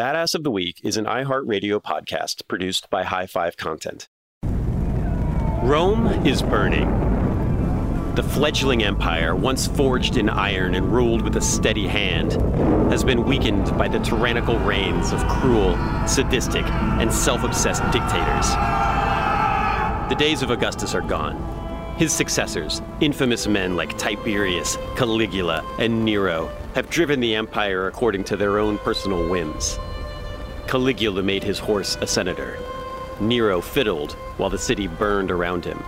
Badass of the Week is an iHeartRadio podcast produced by High Five Content. Rome is burning. The fledgling empire, once forged in iron and ruled with a steady hand, has been weakened by the tyrannical reigns of cruel, sadistic, and self obsessed dictators. The days of Augustus are gone. His successors, infamous men like Tiberius, Caligula, and Nero, have driven the empire according to their own personal whims. Caligula made his horse a senator. Nero fiddled while the city burned around him.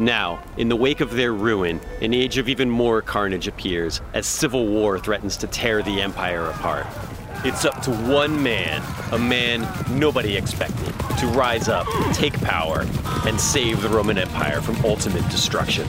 Now, in the wake of their ruin, an age of even more carnage appears as civil war threatens to tear the empire apart. It's up to one man, a man nobody expected, to rise up, take power, and save the Roman Empire from ultimate destruction.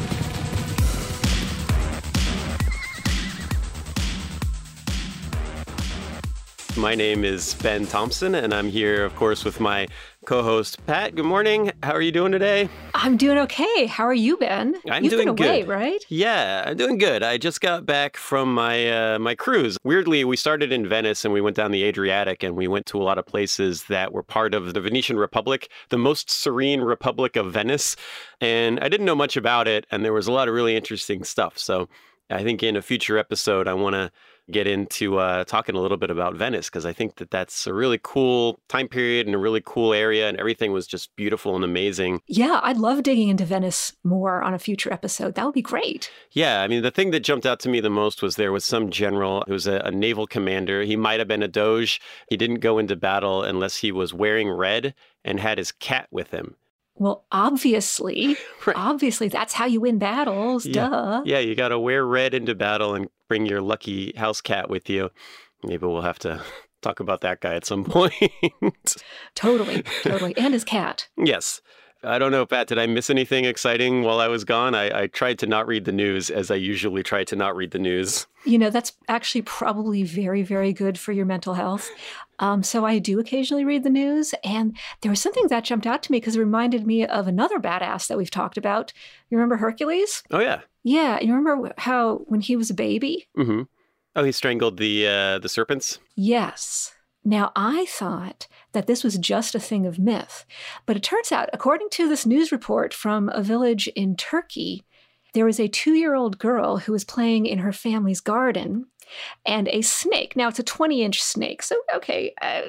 My name is Ben Thompson, and I'm here, of course, with my co host, Pat. Good morning. How are you doing today? I'm doing okay. How are you, Ben? I'm You've doing been away, good. right? Yeah, I'm doing good. I just got back from my uh, my cruise. Weirdly, we started in Venice and we went down the Adriatic and we went to a lot of places that were part of the Venetian Republic, the most serene Republic of Venice. And I didn't know much about it, and there was a lot of really interesting stuff. So I think in a future episode, I want to get into uh, talking a little bit about Venice because I think that that's a really cool time period and a really cool area, and everything was just beautiful and amazing. Yeah, I'd love digging into Venice more on a future episode. That would be great. Yeah, I mean, the thing that jumped out to me the most was there was some general who was a, a naval commander. He might have been a doge. He didn't go into battle unless he was wearing red and had his cat with him. Well, obviously, Right. obviously, that's how you win battles. Yeah. Duh. Yeah, you got to wear red into battle and bring your lucky house cat with you. Maybe we'll have to talk about that guy at some point. Totally, totally. And his cat. yes. I don't know, Pat, did I miss anything exciting while I was gone? I, I tried to not read the news as I usually try to not read the news. You know, that's actually probably very, very good for your mental health. Um, so I do occasionally read the news. And there was something that jumped out to me because it reminded me of another badass that we've talked about. You remember Hercules? Oh, yeah. Yeah. You remember how when he was a baby? Mm-hmm. Oh, he strangled the uh, the serpents? Yes. Now, I thought that this was just a thing of myth, but it turns out, according to this news report from a village in Turkey, there was a two year old girl who was playing in her family's garden and a snake. Now, it's a 20 inch snake, so okay, uh,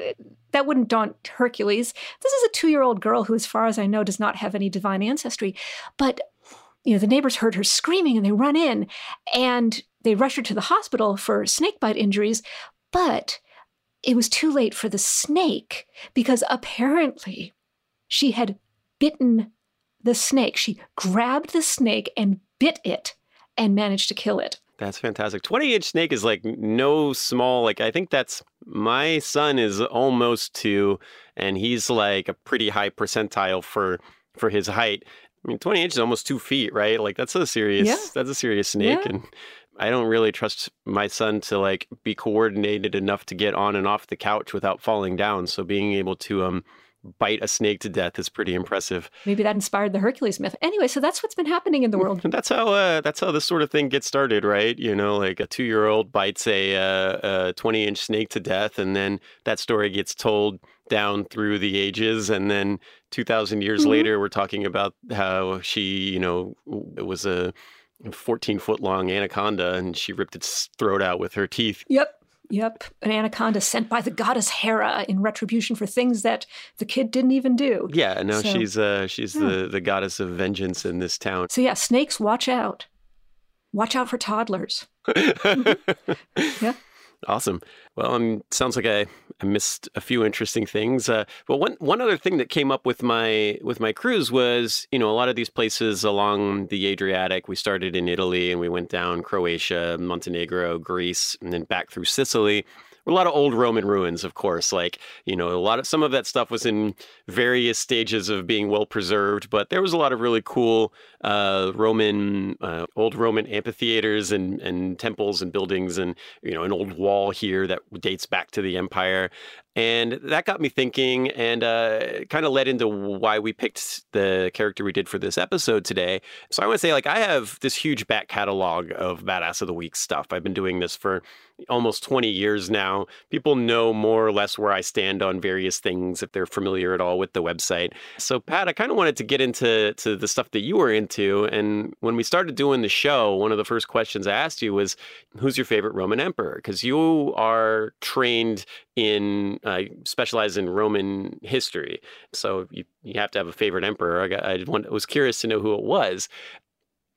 that wouldn't daunt Hercules. This is a two year old girl who, as far as I know, does not have any divine ancestry, but you know, the neighbors heard her screaming and they run in and they rush her to the hospital for snake bite injuries, but it was too late for the snake because apparently she had bitten the snake. She grabbed the snake and bit it and managed to kill it. That's fantastic. 20 inch snake is like no small, like, I think that's my son is almost two, and he's like a pretty high percentile for for his height. I mean, 20 inches is almost two feet, right? Like, that's a serious, Yeah. that's a serious snake. Yeah. And I don't really trust my son to like be coordinated enough to get on and off the couch without falling down. So being able to um bite a snake to death is pretty impressive. Maybe that inspired the Hercules myth. Anyway, so that's what's been happening in the world. And that's how uh, that's how this sort of thing gets started, right? You know, like a two-year-old bites a, uh, a twenty-inch snake to death, and then that story gets told down through the ages, and then two thousand years Mhm. later, we're talking about how she, you know, it was a fourteen-foot-long anaconda, and she ripped its throat out with her teeth. Yep. Yep. An anaconda sent by the goddess Hera in retribution for things that the kid didn't even do. Yeah, now So- she's uh, she's Yeah. the the goddess of vengeance in this town. So, yeah, snakes, watch out. Watch out for toddlers. Yeah. Awesome. Well, um, sounds like I, I missed a few interesting things. Uh, but one one other thing that came up with my with my cruise was, you know, a lot of these places along the Adriatic. We started in Italy and we went down Croatia, Montenegro, Greece, and then back through Sicily. A lot of old Roman ruins, of course. Like you know, a lot of some of that stuff was in various stages of being well preserved, but there was a lot of really cool uh, Roman, uh, old Roman amphitheaters and and temples and buildings, and you know, an old wall here that dates back to the empire. And that got me thinking and uh, kind of led into why we picked the character we did for this episode today. So I want to say, like, I have this huge back catalog of Badass of the Week stuff. I've been doing this for almost 20 years now. People know more or less where I stand on various things if they're familiar at all with the website. So, Pat, I kind of wanted to get into to the stuff that you were into. And when we started doing the show, one of the first questions I asked you was, Who's your favorite Roman emperor? Because you are trained in, uh, specialized in Roman history. So, you, you have to have a favorite emperor. I, got, I was curious to know who it was.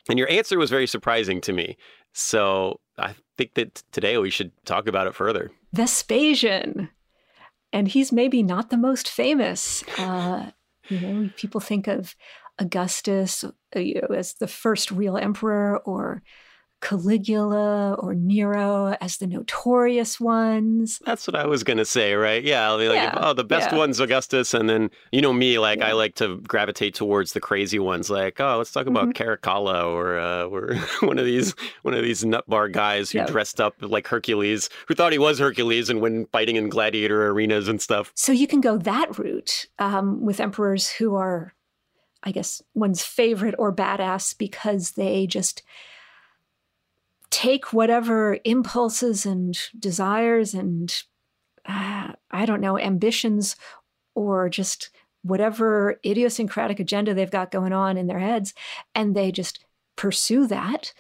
And your answer was very surprising to me. So I think that today we should talk about it further. Vespasian. And he's maybe not the most famous. Uh, you know, people think of Augustus uh, you know, as the first real emperor or Caligula or Nero as the notorious ones. That's what I was going to say, right? Yeah, I'll be like, yeah, oh, the best yeah. one's Augustus. And then, you know, me, like, yeah. I like to gravitate towards the crazy ones, like, oh, let's talk about mm-hmm. Caracalla or, uh, or one of these one of these nut bar guys who dressed up like Hercules, who thought he was Hercules and when fighting in gladiator arenas and stuff. So you can go that route um, with emperors who are, I guess, one's favorite or badass because they just take whatever impulses and desires and uh, I don't know, ambitions or just whatever idiosyncratic agenda they've got going on in their heads, and they just pursue that.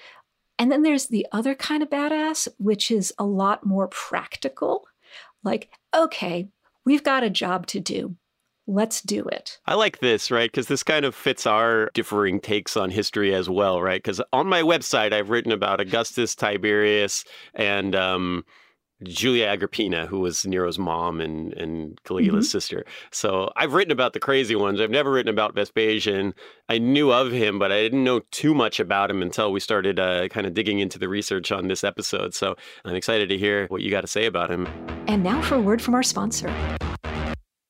And then there's the other kind of badass, which is a lot more practical. Like, okay, we've got a job to do. Let's do it. I like this, right? Because this kind of fits our differing takes on history as well, right? Because on my website, I've written about Augustus, Tiberius, and um, Julia Agrippina, who was Nero's mom and, and Caligula's mm-hmm. sister. So I've written about the crazy ones. I've never written about Vespasian. I knew of him, but I didn't know too much about him until we started uh, kind of digging into the research on this episode. So I'm excited to hear what you got to say about him. And now for a word from our sponsor.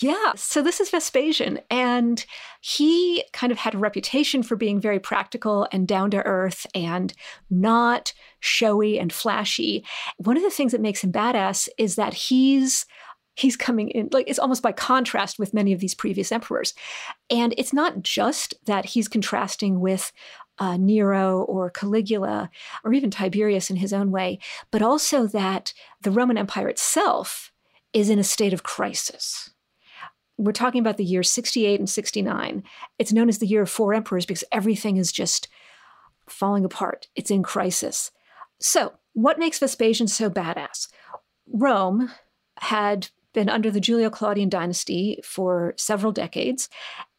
Yeah, so this is Vespasian, and he kind of had a reputation for being very practical and down to earth and not showy and flashy. One of the things that makes him badass is that he's he's coming in like it's almost by contrast with many of these previous emperors and it's not just that he's contrasting with uh, Nero or Caligula or even Tiberius in his own way, but also that the Roman Empire itself is in a state of crisis. We're talking about the years 68 and 69. It's known as the year of four emperors because everything is just falling apart. It's in crisis. So, what makes Vespasian so badass? Rome, had been under the Julio Claudian dynasty for several decades.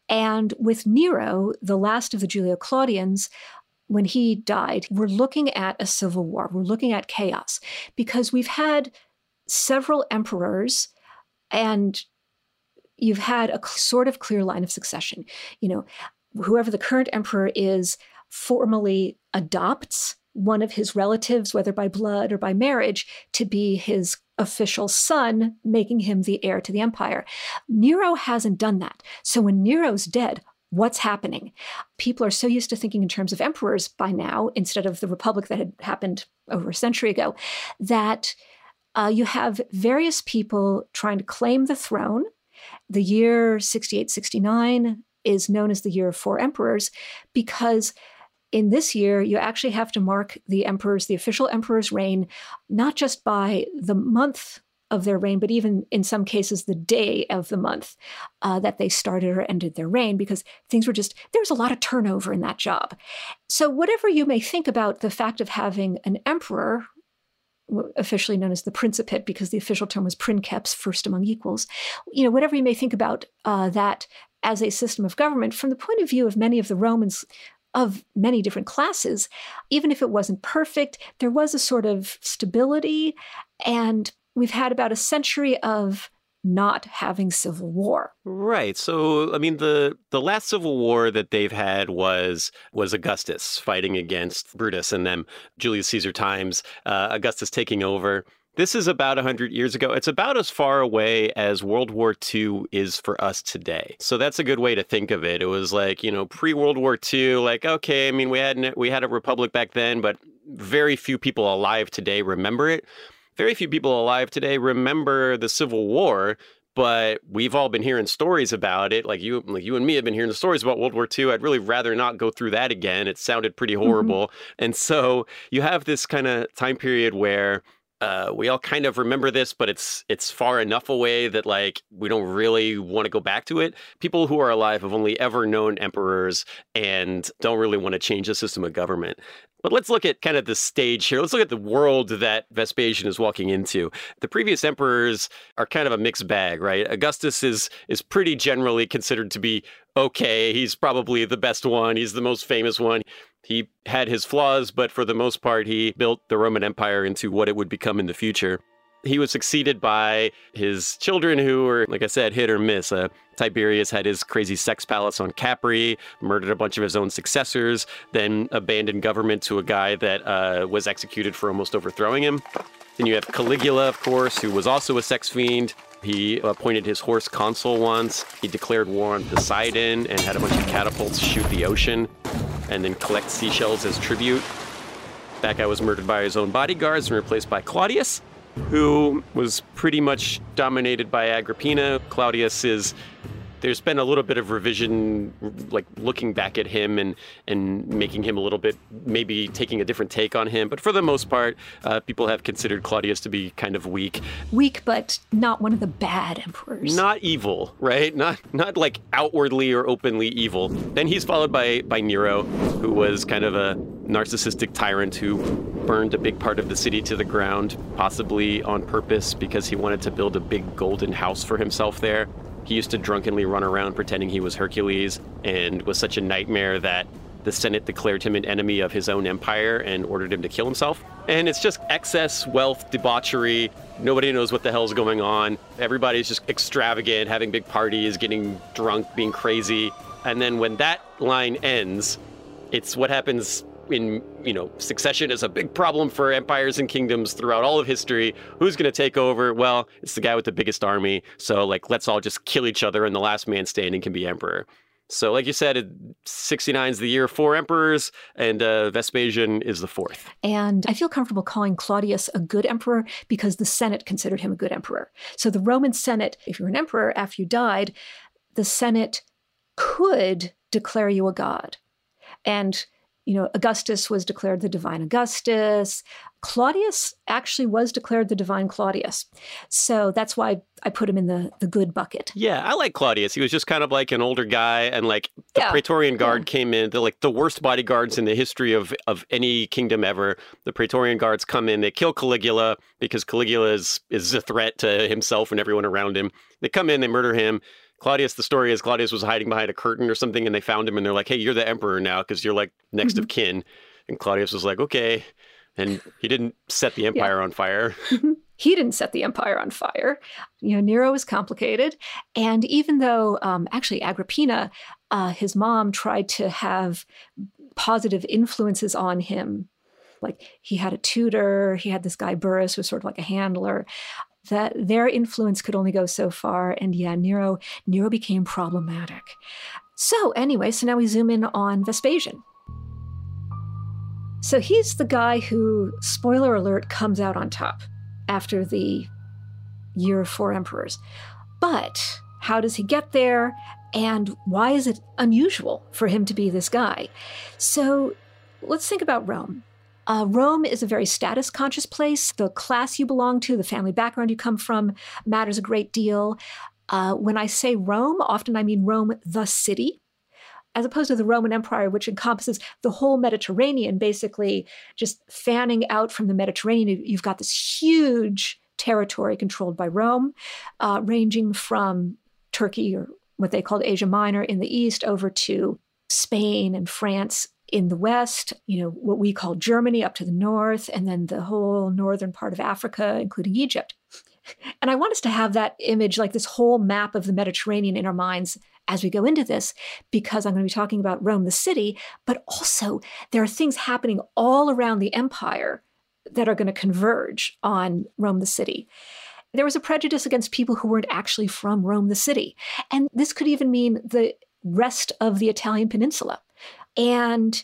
And with Nero, the last of the Julio Claudians, when he died, we're looking at a civil war. We're looking at chaos because we've had several emperors and you've had a sort of clear line of succession. You know, whoever the current emperor is formally adopts one of his relatives, whether by blood or by marriage, to be his official son, making him the heir to the empire. Nero hasn't done that. So when Nero's dead, what's happening? People are so used to thinking in terms of emperors by now, instead of the republic that had happened over a century ago, that uh, you have various people trying to claim the throne. The year 68 69 is known as the year of four emperors because in this year, you actually have to mark the emperor's, the official emperor's reign, not just by the month of their reign, but even in some cases, the day of the month uh, that they started or ended their reign, because things were just, there was a lot of turnover in that job. So, whatever you may think about the fact of having an emperor, officially known as the Principate, because the official term was princeps, first among equals, you know, whatever you may think about uh, that as a system of government, from the point of view of many of the Romans of many different classes, even if it wasn't perfect, there was a sort of stability. And we've had about a century of not having civil war. Right. So I mean the the last civil war that they've had was was Augustus fighting against Brutus and then Julius Caesar times uh, Augustus taking over this is about 100 years ago. It's about as far away as World War II is for us today. So that's a good way to think of it. It was like, you know, pre-World War II, like okay, I mean, we had we had a republic back then, but very few people alive today remember it. Very few people alive today remember the Civil War, but we've all been hearing stories about it. Like you, like you and me have been hearing the stories about World War II. I'd really rather not go through that again. It sounded pretty mm-hmm. horrible. Mm-hmm. And so you have this kind of time period where uh, we all kind of remember this, but it's it's far enough away that like we don't really want to go back to it. People who are alive have only ever known emperors and don't really want to change the system of government. But let's look at kind of the stage here. Let's look at the world that Vespasian is walking into. The previous emperors are kind of a mixed bag, right? Augustus is is pretty generally considered to be okay. He's probably the best one. He's the most famous one. He had his flaws, but for the most part, he built the Roman Empire into what it would become in the future. He was succeeded by his children, who were, like I said, hit or miss. Uh, Tiberius had his crazy sex palace on Capri, murdered a bunch of his own successors, then abandoned government to a guy that uh, was executed for almost overthrowing him. Then you have Caligula, of course, who was also a sex fiend. He appointed his horse consul once. He declared war on Poseidon and had a bunch of catapults shoot the ocean and then collect seashells as tribute. That guy was murdered by his own bodyguards and replaced by Claudius who was pretty much dominated by Agrippina. Claudius is there's been a little bit of revision, like looking back at him and and making him a little bit maybe taking a different take on him. But for the most part, uh, people have considered Claudius to be kind of weak. Weak, but not one of the bad emperors. Not evil, right? Not not like outwardly or openly evil. Then he's followed by by Nero, who was kind of a narcissistic tyrant who burned a big part of the city to the ground, possibly on purpose because he wanted to build a big golden house for himself there. He used to drunkenly run around pretending he was Hercules and was such a nightmare that the Senate declared him an enemy of his own empire and ordered him to kill himself. And it's just excess wealth, debauchery. Nobody knows what the hell's going on. Everybody's just extravagant, having big parties, getting drunk, being crazy. And then when that line ends, it's what happens in you know succession is a big problem for empires and kingdoms throughout all of history. Who's going to take over? Well it's the guy with the biggest army. So like let's all just kill each other and the last man standing can be emperor. So like you said 69 is the year of four emperors and uh, vespasian is the fourth. And i feel comfortable calling claudius a good emperor because the senate considered him a good emperor. So the roman senate if you're an emperor after you died the senate could declare you a god. And you know, Augustus was declared the divine Augustus. Claudius actually was declared the divine Claudius. So that's why I put him in the, the good bucket. Yeah, I like Claudius. He was just kind of like an older guy, and like the Yeah, Praetorian Guard yeah. came in, they're like the worst bodyguards in the history of, of any kingdom ever. The Praetorian Guards come in, they kill Caligula because Caligula is, is a threat to himself and everyone around him. They come in, they murder him. Claudius, the story is Claudius was hiding behind a curtain or something, and they found him, and they're like, "Hey, you're the emperor now because you're like next Mm-hmm. of kin." And Claudius was like, "Okay," and he didn't set the empire on fire. he didn't set the empire on fire. You know, Nero was complicated. And even though um, actually Agrippina, uh, his mom, tried to have positive influences on him, like he had a tutor, he had this guy Burrus, who was sort of like a handler. That their influence could only go so far, and yeah, Nero Nero became problematic. So anyway, so now we zoom in on Vespasian. So he's the guy who, spoiler alert, comes out on top after the year of four emperors. But how does he get there? And why is it unusual for him to be this guy? So let's think about Rome. Uh, Rome is a very status conscious place. The class you belong to, the family background you come from, matters a great deal. Uh, when I say Rome, often I mean Rome, the city, as opposed to the Roman Empire, which encompasses the whole Mediterranean, basically just fanning out from the Mediterranean. You've got this huge territory controlled by Rome, uh, ranging from Turkey or what they called Asia Minor in the east over to Spain and France in the west, you know, what we call Germany up to the north, and then the whole northern part of Africa, including Egypt. And I want us to have that image, like this whole map of the Mediterranean in our minds as we go into this, because I'm going to be talking about Rome, the city, but also there are things happening all around the empire that are going to converge on Rome, the city. There was a prejudice against people who weren't actually from Rome, the city. And this could even mean the rest of the Italian peninsula. And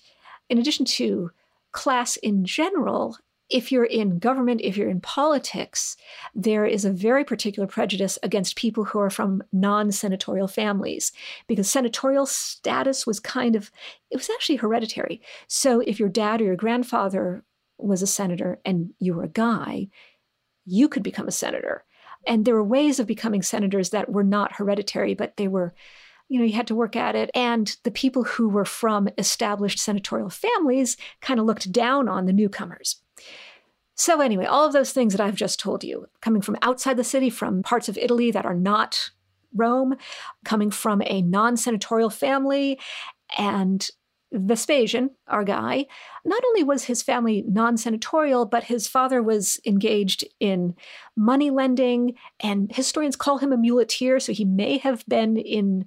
in addition to class in general, if you're in government, if you're in politics, there is a very particular prejudice against people who are from non senatorial families because senatorial status was kind of, it was actually hereditary. So if your dad or your grandfather was a senator and you were a guy, you could become a senator. And there were ways of becoming senators that were not hereditary, but they were you know, you had to work at it. And the people who were from established senatorial families kind of looked down on the newcomers. So, anyway, all of those things that I've just told you, coming from outside the city, from parts of Italy that are not Rome, coming from a non senatorial family, and Vespasian, our guy, not only was his family non senatorial, but his father was engaged in money lending, and historians call him a muleteer. So he may have been in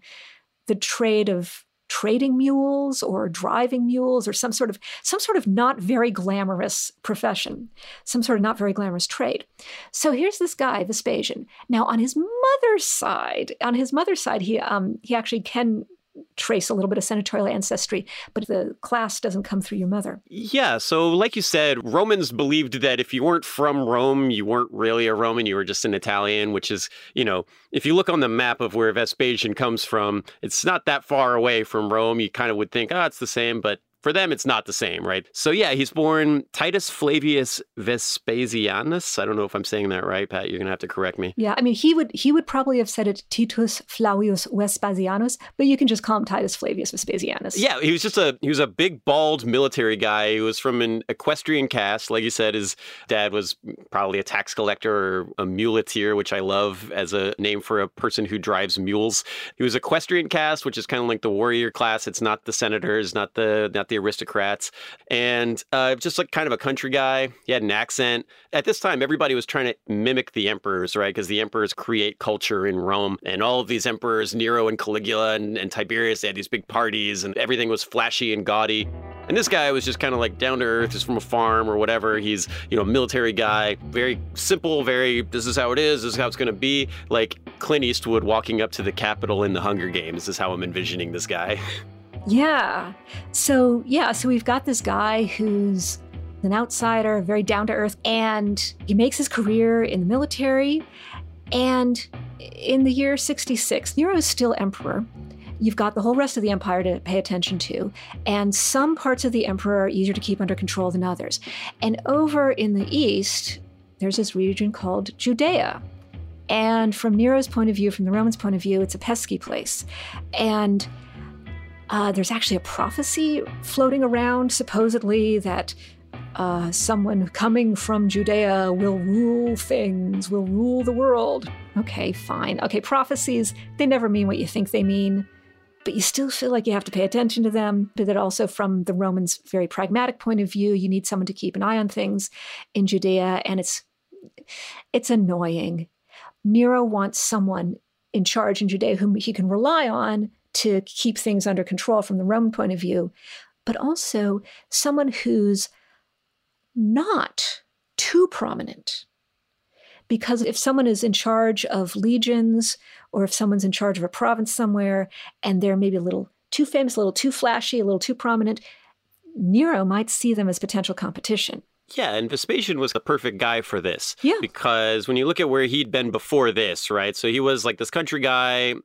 the trade of trading mules or driving mules or some sort of some sort of not very glamorous profession some sort of not very glamorous trade so here's this guy vespasian now on his mother's side on his mother's side he um he actually can trace a little bit of senatorial ancestry, but the class doesn't come through your mother. Yeah, so like you said, Romans believed that if you weren't from Rome, you weren't really a Roman, you were just an Italian, which is, you know, if you look on the map of where Vespasian comes from, it's not that far away from Rome. You kind of would think, oh, it's the same, but for them, it's not the same, right? So yeah, he's born Titus Flavius Vespasianus. I don't know if I'm saying that right, Pat. You're gonna have to correct me. Yeah, I mean he would he would probably have said it Titus Flavius Vespasianus, but you can just call him Titus Flavius Vespasianus. Yeah, he was just a he was a big bald military guy. He was from an equestrian caste, like you said. His dad was probably a tax collector or a muleteer, which I love as a name for a person who drives mules. He was equestrian caste, which is kind of like the warrior class. It's not the senators, not the not the aristocrats, and uh, just like kind of a country guy. He had an accent. At this time, everybody was trying to mimic the emperors, right? Because the emperors create culture in Rome, and all of these emperors, Nero and Caligula and, and Tiberius, they had these big parties, and everything was flashy and gaudy. And this guy was just kind of like down to earth, just from a farm or whatever. He's, you know, a military guy, very simple, very, this is how it is, this is how it's going to be. Like Clint Eastwood walking up to the Capitol in the Hunger Games This is how I'm envisioning this guy. Yeah. So, yeah, so we've got this guy who's an outsider, very down to earth, and he makes his career in the military. And in the year 66, Nero is still emperor. you've got the whole rest of the empire to pay attention to, and some parts of the emperor are easier to keep under control than others. And over in the east, there's this region called Judea. And from Nero's point of view, from the Romans' point of view, it's a pesky place. And uh, there's actually a prophecy floating around, supposedly, that uh, someone coming from Judea will rule things, will rule the world. Okay, fine. Okay, prophecies, they never mean what you think they mean, but you still feel like you have to pay attention to them. But that also, from the Romans' very pragmatic point of view, you need someone to keep an eye on things in Judea, and it's it's annoying. Nero wants someone in charge in Judea whom he can rely on to keep things under control from the Roman point of view, but also someone who's not too prominent. Because if someone is in charge of legions, or if someone's in charge of a province somewhere, and they're maybe a little too famous, a little too flashy, a little too prominent, Nero might see them as potential competition. Yeah, and Vespasian was the perfect guy for this. Yeah. Because when you look at where he'd been before this, right? So he was like this country guy,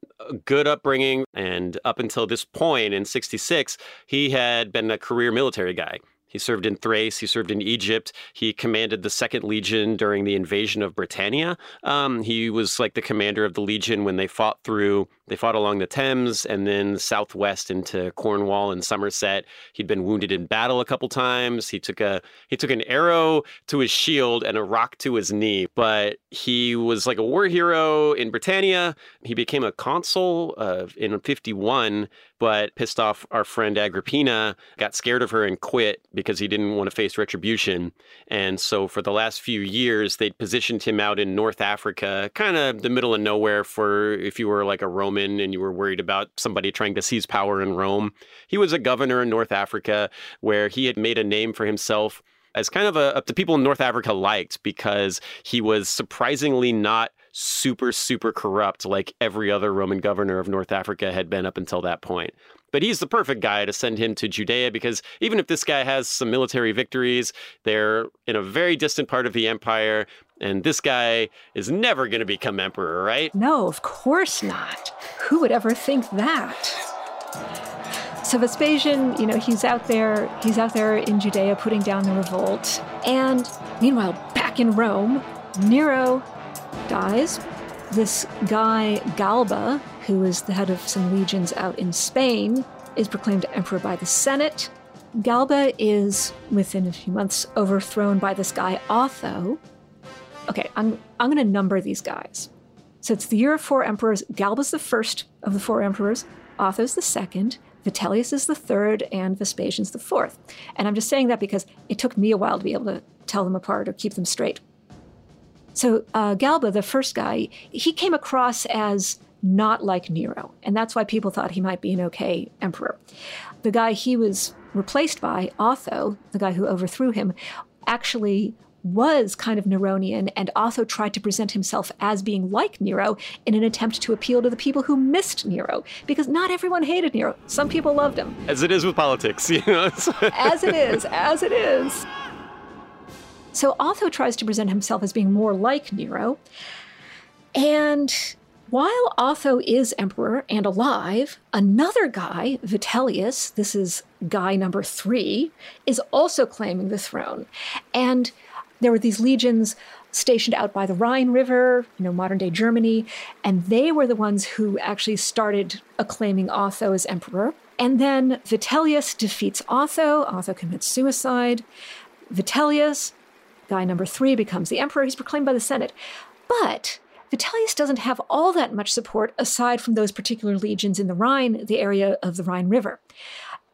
good upbringing, and up until this point in 66, he had been a career military guy. He served in Thrace. He served in Egypt. He commanded the Second Legion during the invasion of Britannia. Um, he was like the commander of the Legion when they fought through they fought along the Thames and then southwest into Cornwall and Somerset. He'd been wounded in battle a couple times. He took a he took an arrow to his shield and a rock to his knee, but he was like a war hero in Britannia. He became a consul uh, in 51, but pissed off our friend Agrippina, got scared of her and quit because he didn't want to face retribution. And so for the last few years, they'd positioned him out in North Africa, kind of the middle of nowhere for if you were like a Roman and you were worried about somebody trying to seize power in Rome. He was a governor in North Africa where he had made a name for himself as kind of a, the people in North Africa liked because he was surprisingly not super, super corrupt like every other Roman governor of North Africa had been up until that point. But he's the perfect guy to send him to Judea because even if this guy has some military victories, they're in a very distant part of the empire. And this guy is never going to become emperor, right? No, of course not. Who would ever think that? So Vespasian, you know, he's out there, he's out there in Judea putting down the revolt. And meanwhile, back in Rome, Nero dies. This guy, Galba, who is the head of some legions out in Spain, is proclaimed emperor by the Senate. Galba is, within a few months, overthrown by this guy, Otho. Okay, I'm, I'm going to number these guys. So it's the year of four emperors. Galba's the first of the four emperors, Otho's the second, Vitellius is the third, and Vespasian's the fourth. And I'm just saying that because it took me a while to be able to tell them apart or keep them straight. So uh, Galba, the first guy, he came across as not like Nero. And that's why people thought he might be an okay emperor. The guy he was replaced by, Otho, the guy who overthrew him, actually was kind of Neronian, and Otho tried to present himself as being like Nero in an attempt to appeal to the people who missed Nero, because not everyone hated Nero. Some people loved him. As it is with politics, you know. as it is, as it is. So Otho tries to present himself as being more like Nero. And while Otho is emperor and alive, another guy, Vitellius, this is guy number three, is also claiming the throne. And there were these legions stationed out by the Rhine River, you know, modern day Germany, and they were the ones who actually started acclaiming Otho as emperor. And then Vitellius defeats Otho. Otho commits suicide. Vitellius, guy number three, becomes the emperor. He's proclaimed by the Senate. But Vitellius doesn't have all that much support aside from those particular legions in the Rhine, the area of the Rhine River.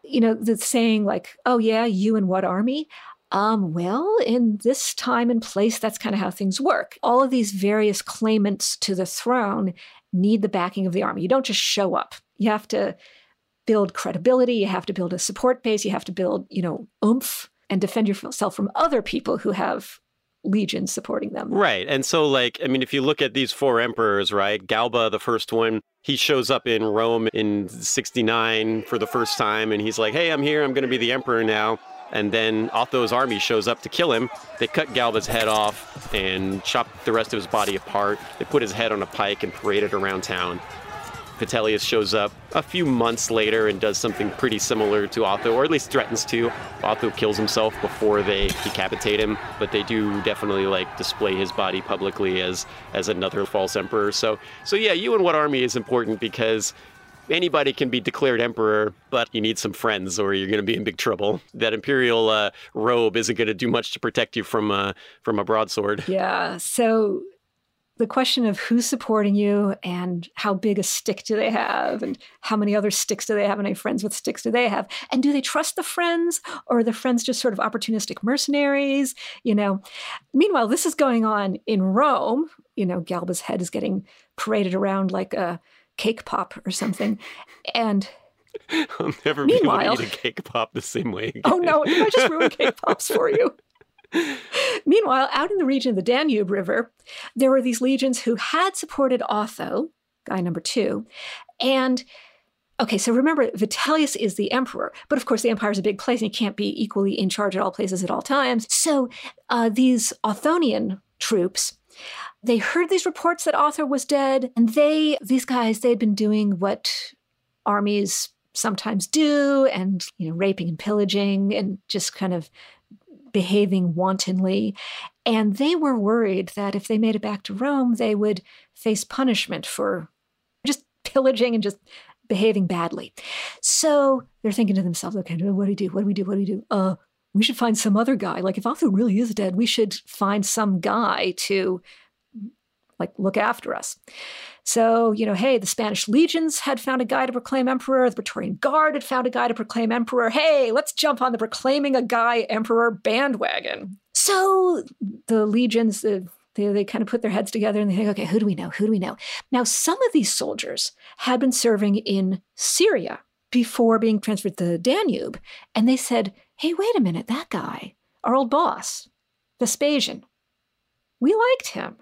You know, the saying like, oh yeah, you and what army? Um, well, in this time and place, that's kind of how things work. All of these various claimants to the throne need the backing of the army. You don't just show up. You have to build credibility, you have to build a support base, you have to build, you know, oomph and defend yourself from other people who have legions supporting them. Right. And so, like, I mean, if you look at these four emperors, right? Galba, the first one, he shows up in Rome in 69 for the first time, and he's like, hey, I'm here. I'm going to be the emperor now. And then Otho's army shows up to kill him. They cut Galba's head off and chop the rest of his body apart. They put his head on a pike and parade it around town. Vitellius shows up a few months later and does something pretty similar to Otho, or at least threatens to. Otho kills himself before they decapitate him, but they do definitely like display his body publicly as as another false emperor. So so yeah, you and what army is important because anybody can be declared emperor, but you need some friends or you're going to be in big trouble. That imperial uh, robe isn't going to do much to protect you from uh, from a broadsword. Yeah. So the question of who's supporting you and how big a stick do they have and how many other sticks do they have and any friends with sticks do they have? And do they trust the friends or are the friends just sort of opportunistic mercenaries you know? Meanwhile this is going on in rome. You know galba's head is getting paraded around like a cake pop or something. And I'll never be able to eat a cake pop the same way again. oh no. i just ruin cake pops for you Meanwhile, out in the region of the Danube River, there were these legions who had supported Otho, guy number two. And okay, so remember, Vitellius is the emperor, but of course, the empire is a big place and he can't be equally in charge at all places at all times. So uh, these Othonian troops. They heard these reports that Otho was dead, and they, these guys, they had been doing what armies sometimes do, and you know, raping and pillaging, and just kind of behaving wantonly. And they were worried that if they made it back to Rome, they would face punishment for just pillaging and just behaving badly. So they're thinking to themselves, okay, what do we do? What do we do? What do we do? Uh, we should find some other guy. Like if Otho really is dead, we should find some guy to like look after us. So, you know, hey, the Spanish legions had found a guy to proclaim emperor. The Praetorian Guard had found a guy to proclaim emperor. Hey, let's jump on the proclaiming a guy emperor bandwagon. So the legions, uh, they, they kind of put their heads together and they think, okay, who do we know? Who do we know? Now, some of these soldiers had been serving in Syria before being transferred to the Danube. And they said, hey, wait a minute, that guy, our old boss, Vespasian, we liked him.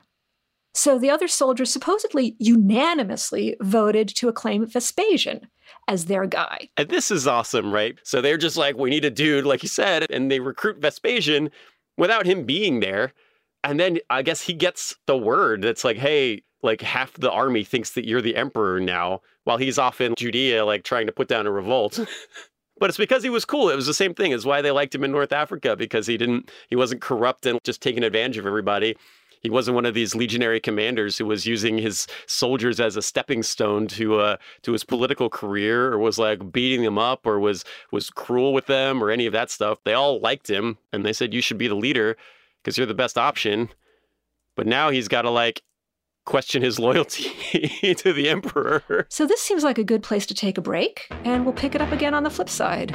So the other soldiers supposedly unanimously voted to acclaim Vespasian as their guy. And this is awesome, right? So they're just like, we need a dude, like you said, and they recruit Vespasian without him being there. And then I guess he gets the word that's like, hey, like half the army thinks that you're the emperor now, while he's off in Judea, like trying to put down a revolt. but it's because he was cool. It was the same thing. It's why they liked him in North Africa because he didn't, he wasn't corrupt and just taking advantage of everybody. He wasn't one of these legionary commanders who was using his soldiers as a stepping stone to uh, to his political career, or was like beating them up, or was was cruel with them, or any of that stuff. They all liked him, and they said you should be the leader because you're the best option. But now he's got to like question his loyalty to the emperor. So this seems like a good place to take a break, and we'll pick it up again on the flip side.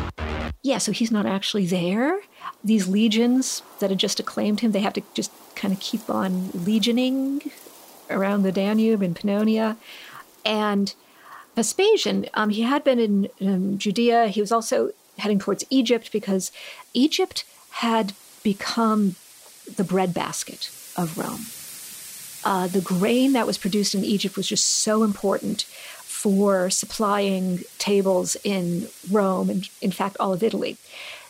Yeah, so he's not actually there. These legions that had just acclaimed him, they have to just kind of keep on legioning around the Danube and Pannonia. And Vespasian, um, he had been in, in Judea. He was also heading towards Egypt because Egypt had become the breadbasket of Rome. Uh, the grain that was produced in Egypt was just so important for supplying tables in Rome and, in fact, all of Italy.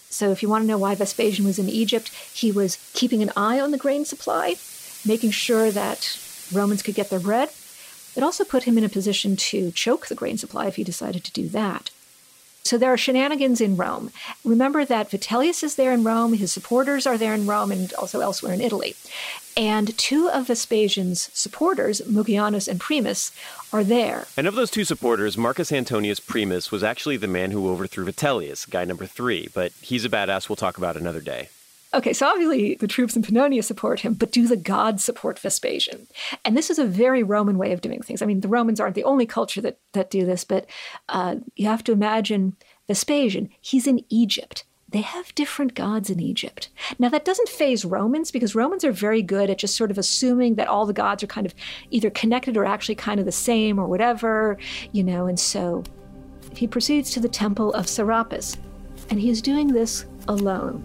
So, if you want to know why Vespasian was in Egypt, he was keeping an eye on the grain supply, making sure that Romans could get their bread. It also put him in a position to choke the grain supply if he decided to do that. So there are shenanigans in Rome. Remember that Vitellius is there in Rome, his supporters are there in Rome, and also elsewhere in Italy. And two of Vespasian's supporters, Mucianus and Primus, are there. And of those two supporters, Marcus Antonius Primus was actually the man who overthrew Vitellius, guy number three, but he's a badass we'll talk about another day. Okay, so obviously the troops in Pannonia support him, but do the gods support Vespasian? And this is a very Roman way of doing things. I mean, the Romans aren't the only culture that, that do this, but uh, you have to imagine Vespasian. He's in Egypt. They have different gods in Egypt. Now, that doesn't faze Romans because Romans are very good at just sort of assuming that all the gods are kind of either connected or actually kind of the same or whatever, you know, and so he proceeds to the temple of Serapis, and he is doing this alone.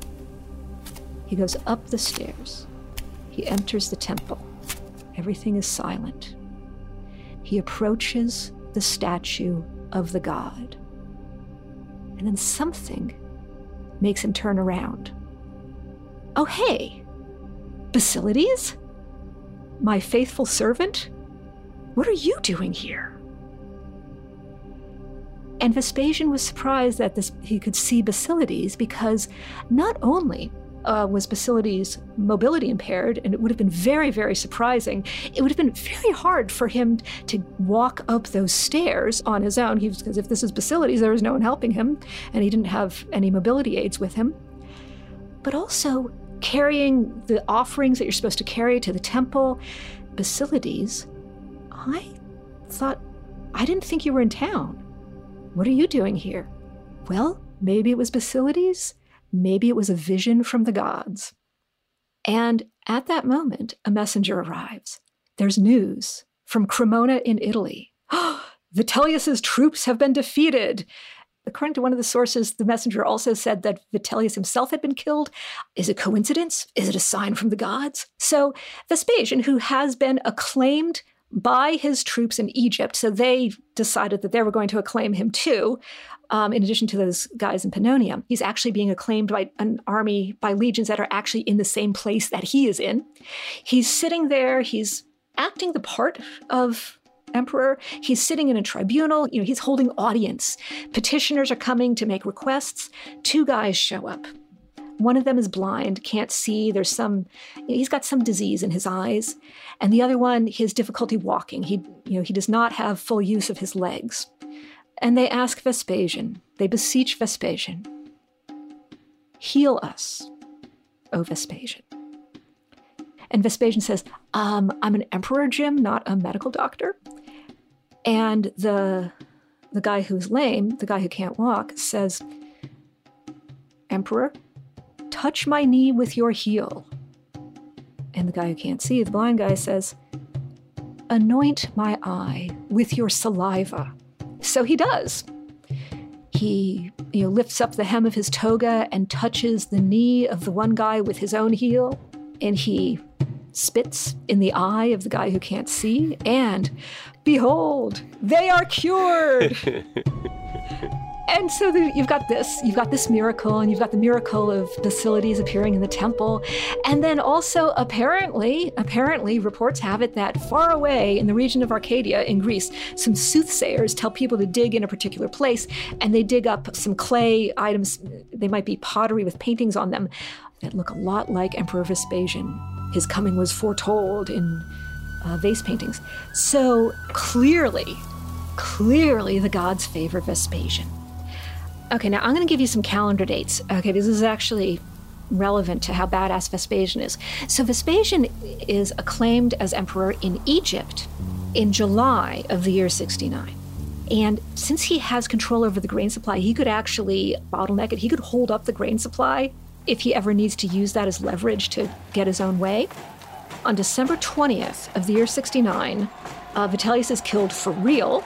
He goes up the stairs. He enters the temple. Everything is silent. He approaches the statue of the god. And then something makes him turn around. Oh, hey! Basilides? My faithful servant? What are you doing here? And Vespasian was surprised that this, he could see Basilides because not only uh, was Basilides mobility impaired, and it would have been very, very surprising. It would have been very hard for him to walk up those stairs on his own. He because if this is Basilides, there was no one helping him, and he didn't have any mobility aids with him. But also carrying the offerings that you're supposed to carry to the temple, Basilides. I thought I didn't think you were in town. What are you doing here? Well, maybe it was Basilides. Maybe it was a vision from the gods. And at that moment, a messenger arrives. There's news from Cremona in Italy. Vitellius's troops have been defeated. According to one of the sources, the messenger also said that Vitellius himself had been killed. Is it coincidence? Is it a sign from the gods? So Vespasian, who has been acclaimed by his troops in Egypt, so they decided that they were going to acclaim him too, um, in addition to those guys in Pannonia. He's actually being acclaimed by an army, by legions that are actually in the same place that he is in. He's sitting there, he's acting the part of emperor. He's sitting in a tribunal, you know, he's holding audience. Petitioners are coming to make requests. Two guys show up. One of them is blind, can't see. There's some, he's got some disease in his eyes. And the other one, his difficulty walking. He, you know, he does not have full use of his legs. And they ask Vespasian, they beseech Vespasian, Heal us, O Vespasian. And Vespasian says, um, I'm an emperor, Jim, not a medical doctor. And the, the guy who's lame, the guy who can't walk, says, Emperor, touch my knee with your heel. And the guy who can't see, the blind guy, says, Anoint my eye with your saliva. So he does. He you know, lifts up the hem of his toga and touches the knee of the one guy with his own heel, and he spits in the eye of the guy who can't see, and behold, they are cured. And so the, you've got this, you've got this miracle, and you've got the miracle of Basilides appearing in the temple. And then also, apparently, apparently, reports have it that far away in the region of Arcadia in Greece, some soothsayers tell people to dig in a particular place, and they dig up some clay items. They might be pottery with paintings on them that look a lot like Emperor Vespasian. His coming was foretold in uh, vase paintings. So clearly, clearly, the gods favor Vespasian. Okay, now I'm going to give you some calendar dates. Okay, this is actually relevant to how badass Vespasian is. So, Vespasian is acclaimed as emperor in Egypt in July of the year 69. And since he has control over the grain supply, he could actually bottleneck it. He could hold up the grain supply if he ever needs to use that as leverage to get his own way. On December 20th of the year 69, uh, Vitellius is killed for real,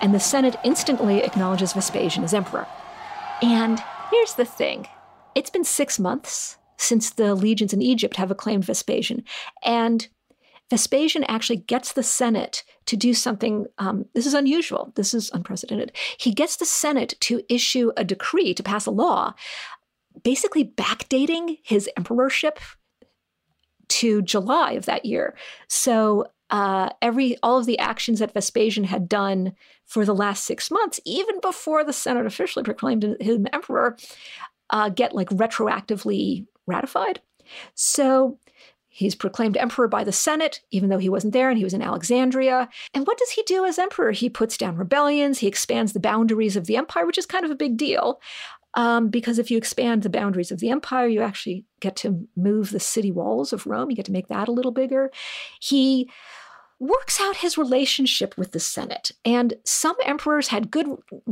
and the Senate instantly acknowledges Vespasian as emperor. And here's the thing it's been six months since the legions in Egypt have acclaimed Vespasian. And Vespasian actually gets the Senate to do something. Um, this is unusual. This is unprecedented. He gets the Senate to issue a decree to pass a law, basically backdating his emperorship to July of that year. So uh, every all of the actions that Vespasian had done for the last six months, even before the Senate officially proclaimed him emperor, uh, get like retroactively ratified. So he's proclaimed emperor by the Senate, even though he wasn't there and he was in Alexandria. And what does he do as emperor? He puts down rebellions, he expands the boundaries of the empire, which is kind of a big deal. Um, because if you expand the boundaries of the empire, you actually get to move the city walls of Rome. You get to make that a little bigger. He works out his relationship with the Senate. And some emperors had good,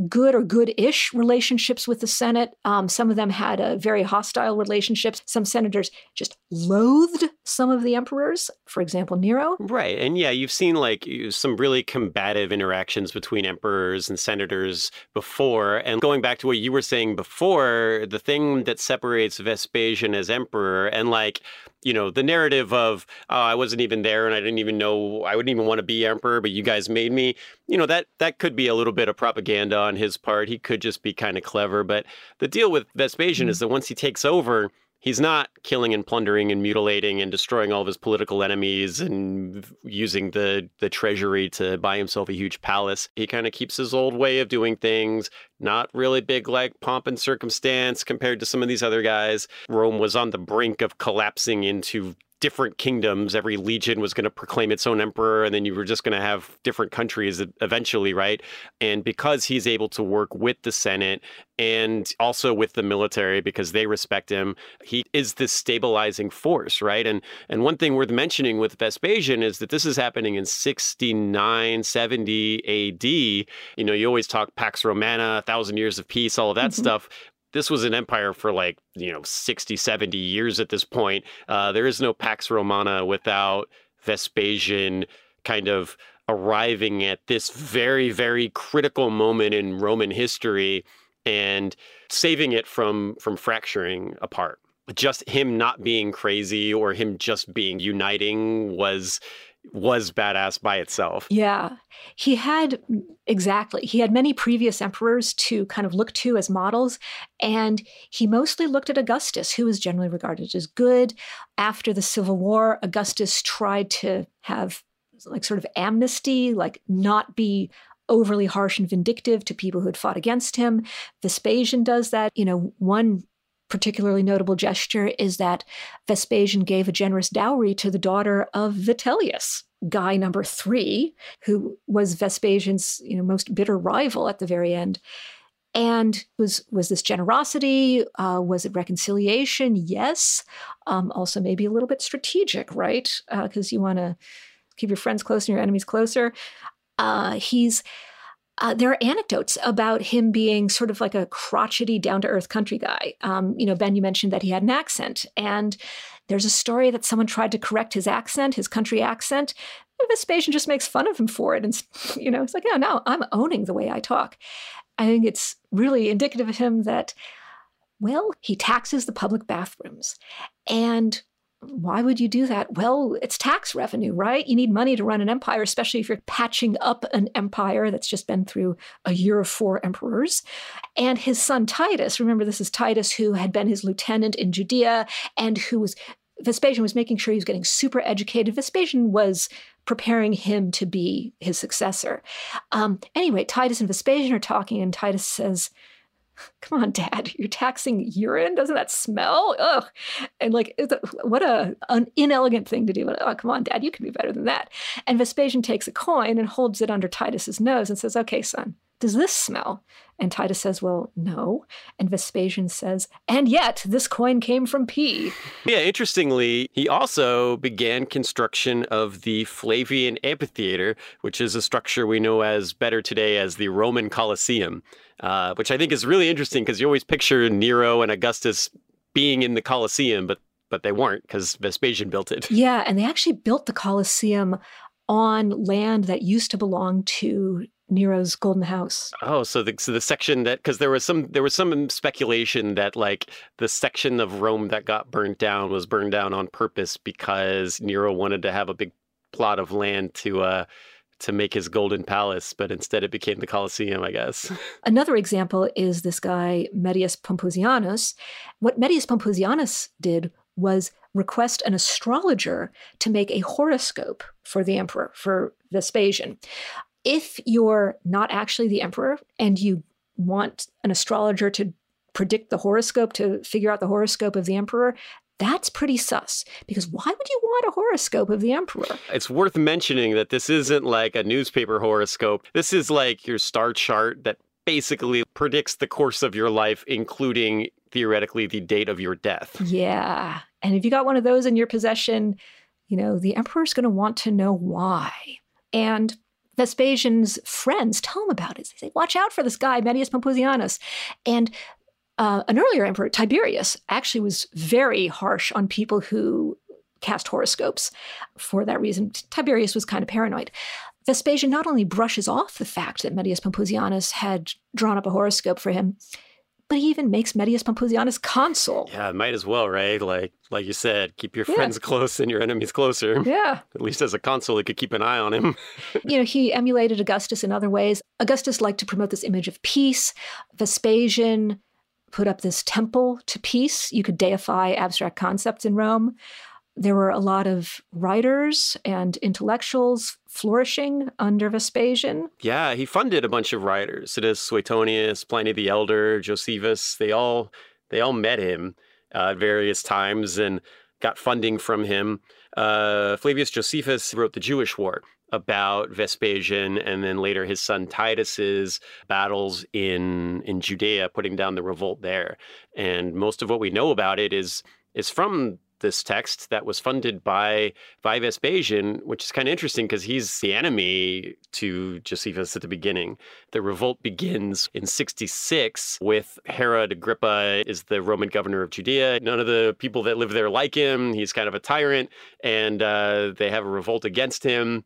good or good-ish relationships with the Senate. Um, some of them had a very hostile relationships. Some senators just loathed some of the emperors. For example, Nero. Right, and yeah, you've seen like some really combative interactions between emperors and senators before. And going back to what you were saying before, the thing that separates Vespasian as emperor and like you know the narrative of oh, I wasn't even there and I didn't even know I wouldn't even want to be emperor, but you guys made me. You know that that could be a little bit of propaganda on his part. He could just be kind of clever. But the deal with Vespasian mm-hmm. is that once he takes over, he's not killing and plundering and mutilating and destroying all of his political enemies and using the the treasury to buy himself a huge palace. He kind of keeps his old way of doing things, not really big like pomp and circumstance compared to some of these other guys. Rome was on the brink of collapsing into different kingdoms. Every legion was going to proclaim its own emperor, and then you were just going to have different countries eventually, right? And because he's able to work with the Senate and also with the military because they respect him, he is this stabilizing force, right? And and one thing worth mentioning with Vespasian is that this is happening in 69, 70 AD. You know, you always talk Pax Romana, a thousand years of peace, all of that mm-hmm. stuff this was an empire for like, you know, 60, 70 years at this point. Uh, there is no Pax Romana without Vespasian kind of arriving at this very, very critical moment in Roman history and saving it from from fracturing apart. Just him not being crazy or him just being uniting was was badass by itself. Yeah. He had exactly. He had many previous emperors to kind of look to as models and he mostly looked at Augustus who was generally regarded as good. After the Civil War, Augustus tried to have like sort of amnesty, like not be overly harsh and vindictive to people who had fought against him. Vespasian does that. You know, one particularly notable gesture is that Vespasian gave a generous dowry to the daughter of Vitellius, guy number three, who was Vespasian's you know, most bitter rival at the very end. And was was this generosity? Uh, was it reconciliation? Yes. Um, also, maybe a little bit strategic, right? Because uh, you want to keep your friends close and your enemies closer. Uh, he's uh, there are anecdotes about him being sort of like a crotchety, down to earth country guy. Um, you know, Ben, you mentioned that he had an accent. And there's a story that someone tried to correct his accent, his country accent. And Vespasian just makes fun of him for it. And, you know, it's like, oh, no, I'm owning the way I talk. I think it's really indicative of him that, well, he taxes the public bathrooms. And why would you do that? Well, it's tax revenue, right? You need money to run an empire, especially if you're patching up an empire that's just been through a year of four emperors. And his son Titus, remember this is Titus who had been his lieutenant in Judea and who was Vespasian was making sure he was getting super educated. Vespasian was preparing him to be his successor. Um, anyway, Titus and Vespasian are talking, and Titus says, Come on, Dad, you're taxing urine. Doesn't that smell? Ugh. And like, what a an inelegant thing to do. Oh, come on, Dad, you can be better than that. And Vespasian takes a coin and holds it under Titus's nose and says, "Okay, son, does this smell?" And Titus says, Well, no. And Vespasian says, And yet this coin came from P. Yeah, interestingly, he also began construction of the Flavian Amphitheater, which is a structure we know as better today as the Roman Colosseum, uh, which I think is really interesting because you always picture Nero and Augustus being in the Colosseum, but but they weren't because Vespasian built it. Yeah, and they actually built the Colosseum on land that used to belong to Nero's Golden House. Oh, so the so the section that because there was some there was some speculation that like the section of Rome that got burnt down was burned down on purpose because Nero wanted to have a big plot of land to uh to make his golden palace, but instead it became the Colosseum, I guess. Another example is this guy Medius Pomponianus. What Medius Pomponianus did was request an astrologer to make a horoscope for the emperor, for Vespasian if you're not actually the emperor and you want an astrologer to predict the horoscope, to figure out the horoscope of the emperor, that's pretty sus because why would you want a horoscope of the emperor? It's worth mentioning that this isn't like a newspaper horoscope. This is like your star chart that basically predicts the course of your life, including theoretically the date of your death. Yeah. And if you got one of those in your possession, you know, the emperor's going to want to know why. And Vespasian's friends tell him about it. They say, watch out for this guy, Medius Pomponianus. And uh, an earlier emperor, Tiberius, actually was very harsh on people who cast horoscopes for that reason. Tiberius was kind of paranoid. Vespasian not only brushes off the fact that Medius Pomponianus had drawn up a horoscope for him, but he even makes Medius Pomponianus consul. Yeah, might as well, right? Like like you said, keep your yeah. friends close and your enemies closer. Yeah. At least as a consul, he could keep an eye on him. you know, he emulated Augustus in other ways. Augustus liked to promote this image of peace. Vespasian put up this temple to peace. You could deify abstract concepts in Rome. There were a lot of writers and intellectuals flourishing under Vespasian. Yeah, he funded a bunch of writers. Sidus, Suetonius, Pliny the Elder, Josephus. They all they all met him uh, at various times and got funding from him. Uh, Flavius Josephus wrote the Jewish War about Vespasian and then later his son Titus's battles in in Judea, putting down the revolt there. And most of what we know about it is is from this text that was funded by by Vespasian, which is kind of interesting because he's the enemy to Josephus at the beginning. The revolt begins in 66 with Herod Agrippa is the Roman governor of Judea. None of the people that live there like him. He's kind of a tyrant, and uh, they have a revolt against him.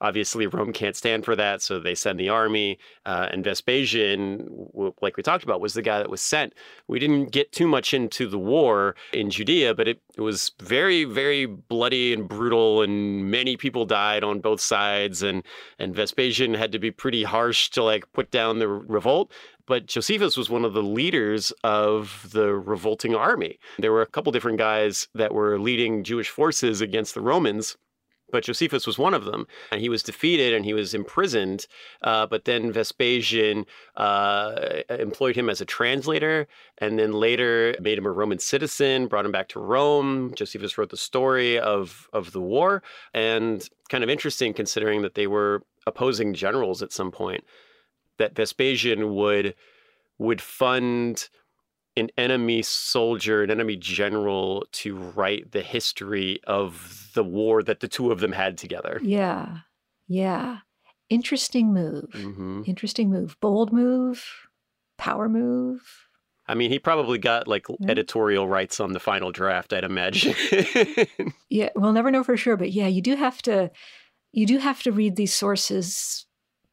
Obviously, Rome can't stand for that, so they send the army. Uh, and Vespasian, like we talked about, was the guy that was sent. We didn't get too much into the war in Judea, but it, it was very, very bloody and brutal, and many people died on both sides. And and Vespasian had to be pretty harsh to like put down the revolt but Josephus was one of the leaders of the revolting army. There were a couple different guys that were leading Jewish forces against the Romans but Josephus was one of them. And he was defeated and he was imprisoned. Uh, but then Vespasian uh, employed him as a translator and then later made him a Roman citizen, brought him back to Rome. Josephus wrote the story of, of the war. And kind of interesting considering that they were opposing generals at some point, that Vespasian would would fund an enemy soldier, an enemy general to write the history of the war that the two of them had together. Yeah. Yeah. Interesting move. Mm-hmm. Interesting move. Bold move. Power move. I mean, he probably got like yeah. editorial rights on the final draft, I'd imagine. yeah, we'll never know for sure, but yeah, you do have to you do have to read these sources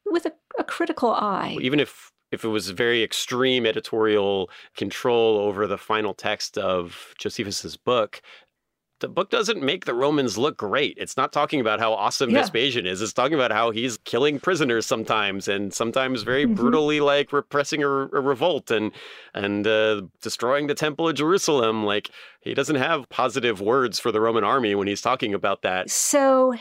with a, a critical eye. Even if if it was very extreme editorial control over the final text of Josephus's book, the book doesn't make the Romans look great. It's not talking about how awesome Yeah. Vespasian is. It's talking about how he's killing prisoners sometimes, and sometimes very Mhm. brutally, like repressing a, a revolt and and uh, destroying the Temple of Jerusalem. Like he doesn't have positive words for the Roman army when he's talking about that. So,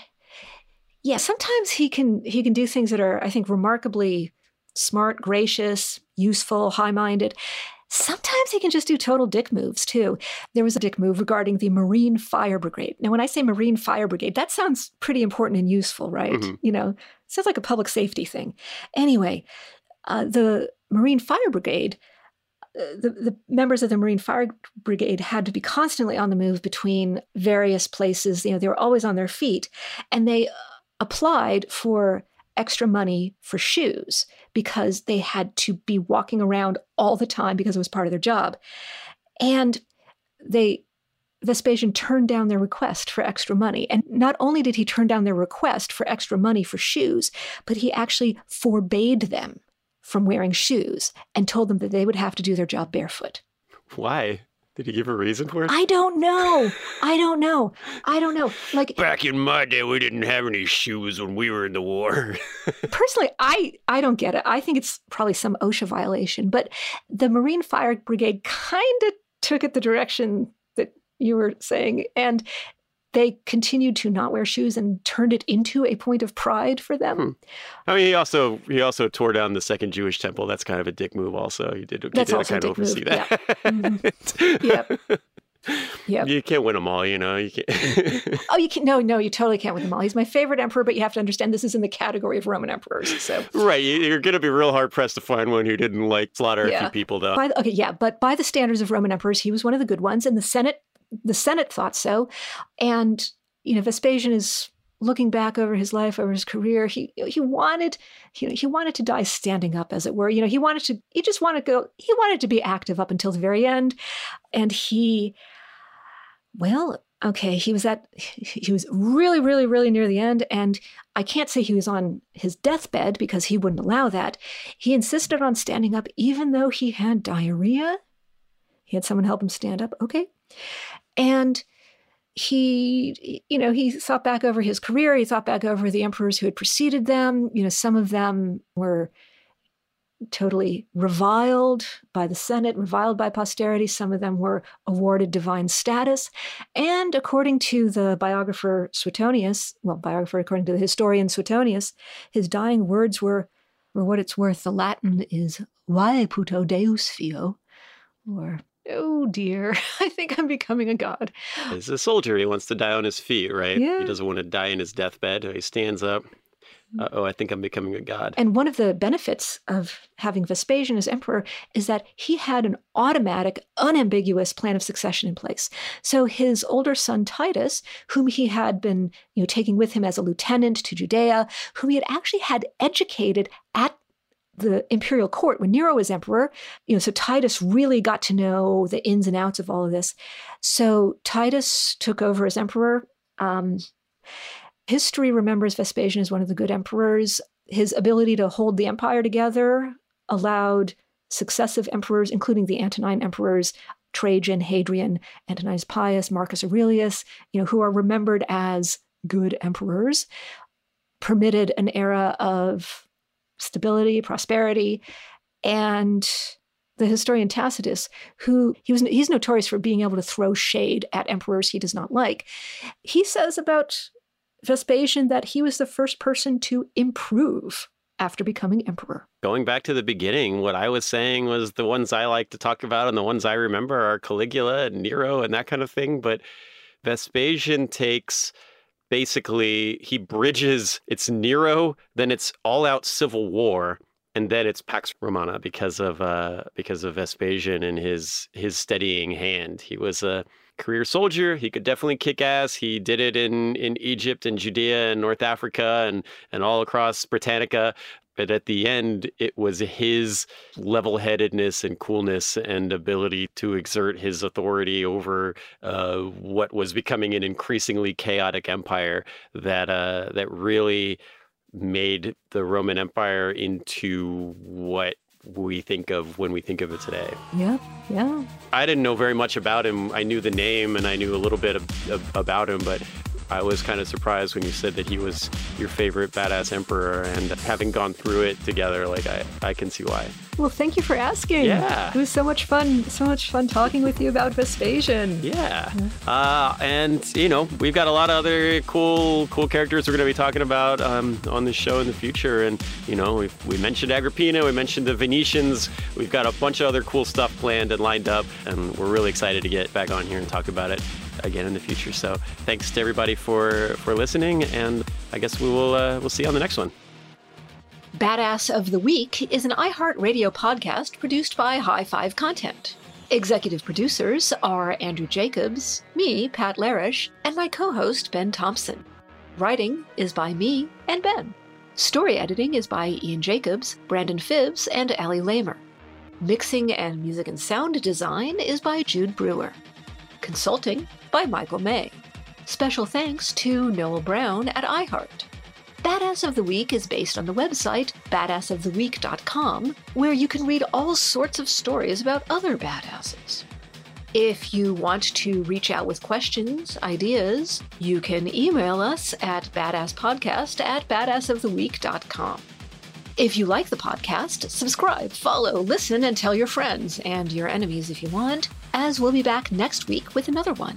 yeah, sometimes he can he can do things that are, I think, remarkably smart, gracious, useful, high-minded. Sometimes he can just do total dick moves too. There was a dick move regarding the Marine Fire Brigade. Now, when I say Marine Fire Brigade, that sounds pretty important and useful, right? Mhm. You know, sounds like a public safety thing. Anyway, uh, the Marine Fire Brigade uh, the, the members of the Marine Fire Brigade had to be constantly on the move between various places. You know, they were always on their feet, and they uh, applied for extra money for shoes because they had to be walking around all the time because it was part of their job. And they Vespasian turned down their request for extra money. And not only did he turn down their request for extra money for shoes, but he actually forbade them from wearing shoes and told them that they would have to do their job barefoot. Why? Did he give a reason for it? I don't know. I don't know. I don't know. Like Back in my day, we didn't have any shoes when we were in the war. personally, I I don't get it. I think it's probably some OSHA violation, but the Marine Fire Brigade kind of took it the direction that you were saying and they continued to not wear shoes and turned it into a point of pride for them. Hmm. I mean, he also he also tore down the second Jewish temple. That's kind of a dick move. Also, he did. He That's did also a kind of dick move, oversee yeah. that. Yep. Yep. You can't win them all, you know. You can't. Oh, you can't. no, no, you totally can't with them all. He's my favorite emperor, but you have to understand this is in the category of Roman emperors. So right, you- you're going to be real hard pressed to find one who didn't like slaughter a few people, though. The, okay, yeah, but by the standards of Roman emperors, he was one of the good ones, and the Senate, the Senate thought so. And you know, Vespasian is looking back over his life, over his career. He he wanted he, he wanted to die standing up, as it were. You know, he wanted to he just wanted to go. He wanted to be active up until the very end, and he, well. Okay, he was at he was really really really near the end and I can't say he was on his deathbed because he wouldn't allow that. He insisted on standing up even though he had diarrhea. He had someone help him stand up. Okay. And he, you know, he thought back over his career. He thought back over the emperors who had preceded them. You know, some of them were totally reviled by the Senate, reviled by posterity. Some of them were awarded divine status. And according to the biographer Suetonius, well, biographer according to the historian Suetonius, his dying words were, for what it's worth, the Latin is Vae puto Deus fio, or oh dear, I think I'm becoming a god. As a soldier, he wants to die on his feet, right? Yeah. He doesn't want to die in his deathbed. He stands up. Uh oh, I think I'm becoming a god. And one of the benefits of having Vespasian as emperor is that he had an automatic, unambiguous plan of succession in place. So his older son Titus, whom he had been, you know, taking with him as a lieutenant to Judea, whom he had actually had educated at the imperial court when Nero was emperor, you know, so Titus really got to know the ins and outs of all of this. So Titus took over as emperor. Um, history remembers Vespasian as one of the good emperors. His ability to hold the empire together allowed successive emperors, including the Antonine emperors, Trajan, Hadrian, Antoninus Pius, Marcus Aurelius, you know, who are remembered as good emperors, permitted an era of stability, prosperity, and the historian Tacitus, who he was he's notorious for being able to throw shade at emperors he does not like. He says about Vespasian that he was the first person to improve after becoming emperor. Going back to the beginning, what I was saying was the ones I like to talk about and the ones I remember are Caligula and Nero and that kind of thing. But Vespasian takes basically, he bridges it's Nero, then it's all out civil war. And then it's Pax Romana because of uh, because of Vespasian and his his steadying hand. He was a career soldier. He could definitely kick ass. He did it in, in Egypt and Judea and North Africa and, and all across Britannica. But at the end, it was his level headedness and coolness and ability to exert his authority over uh, what was becoming an increasingly chaotic empire that uh, that really made the Roman Empire into what we think of when we think of it today. Yeah, yeah. I didn't know very much about him. I knew the name and I knew a little bit of, of, about him, but I was kind of surprised when you said that he was your favorite badass emperor. And having gone through it together, like I, I can see why. Well, thank you for asking. Yeah. It was so much fun, so much fun talking with you about Vespasian. Yeah. Uh, and, you know, we've got a lot of other cool, cool characters we're going to be talking about um, on the show in the future. And, you know, we we mentioned Agrippina, we mentioned the Venetians. We've got a bunch of other cool stuff planned and lined up. And we're really excited to get back on here and talk about it again in the future. So thanks to everybody for, for listening. And I guess we will uh, we'll see you on the next one. Badass of the Week is an iHeartRadio podcast produced by High Five Content. Executive producers are Andrew Jacobs, me, Pat Larish, and my co host, Ben Thompson. Writing is by me and Ben. Story editing is by Ian Jacobs, Brandon Phibbs, and Ali Lamer. Mixing and music and sound design is by Jude Brewer. Consulting by Michael May. Special thanks to Noel Brown at iHeart. Badass of the Week is based on the website badassoftheweek.com, where you can read all sorts of stories about other badasses. If you want to reach out with questions, ideas, you can email us at badasspodcast at badassoftheweek.com. If you like the podcast, subscribe, follow, listen, and tell your friends and your enemies if you want, as we'll be back next week with another one.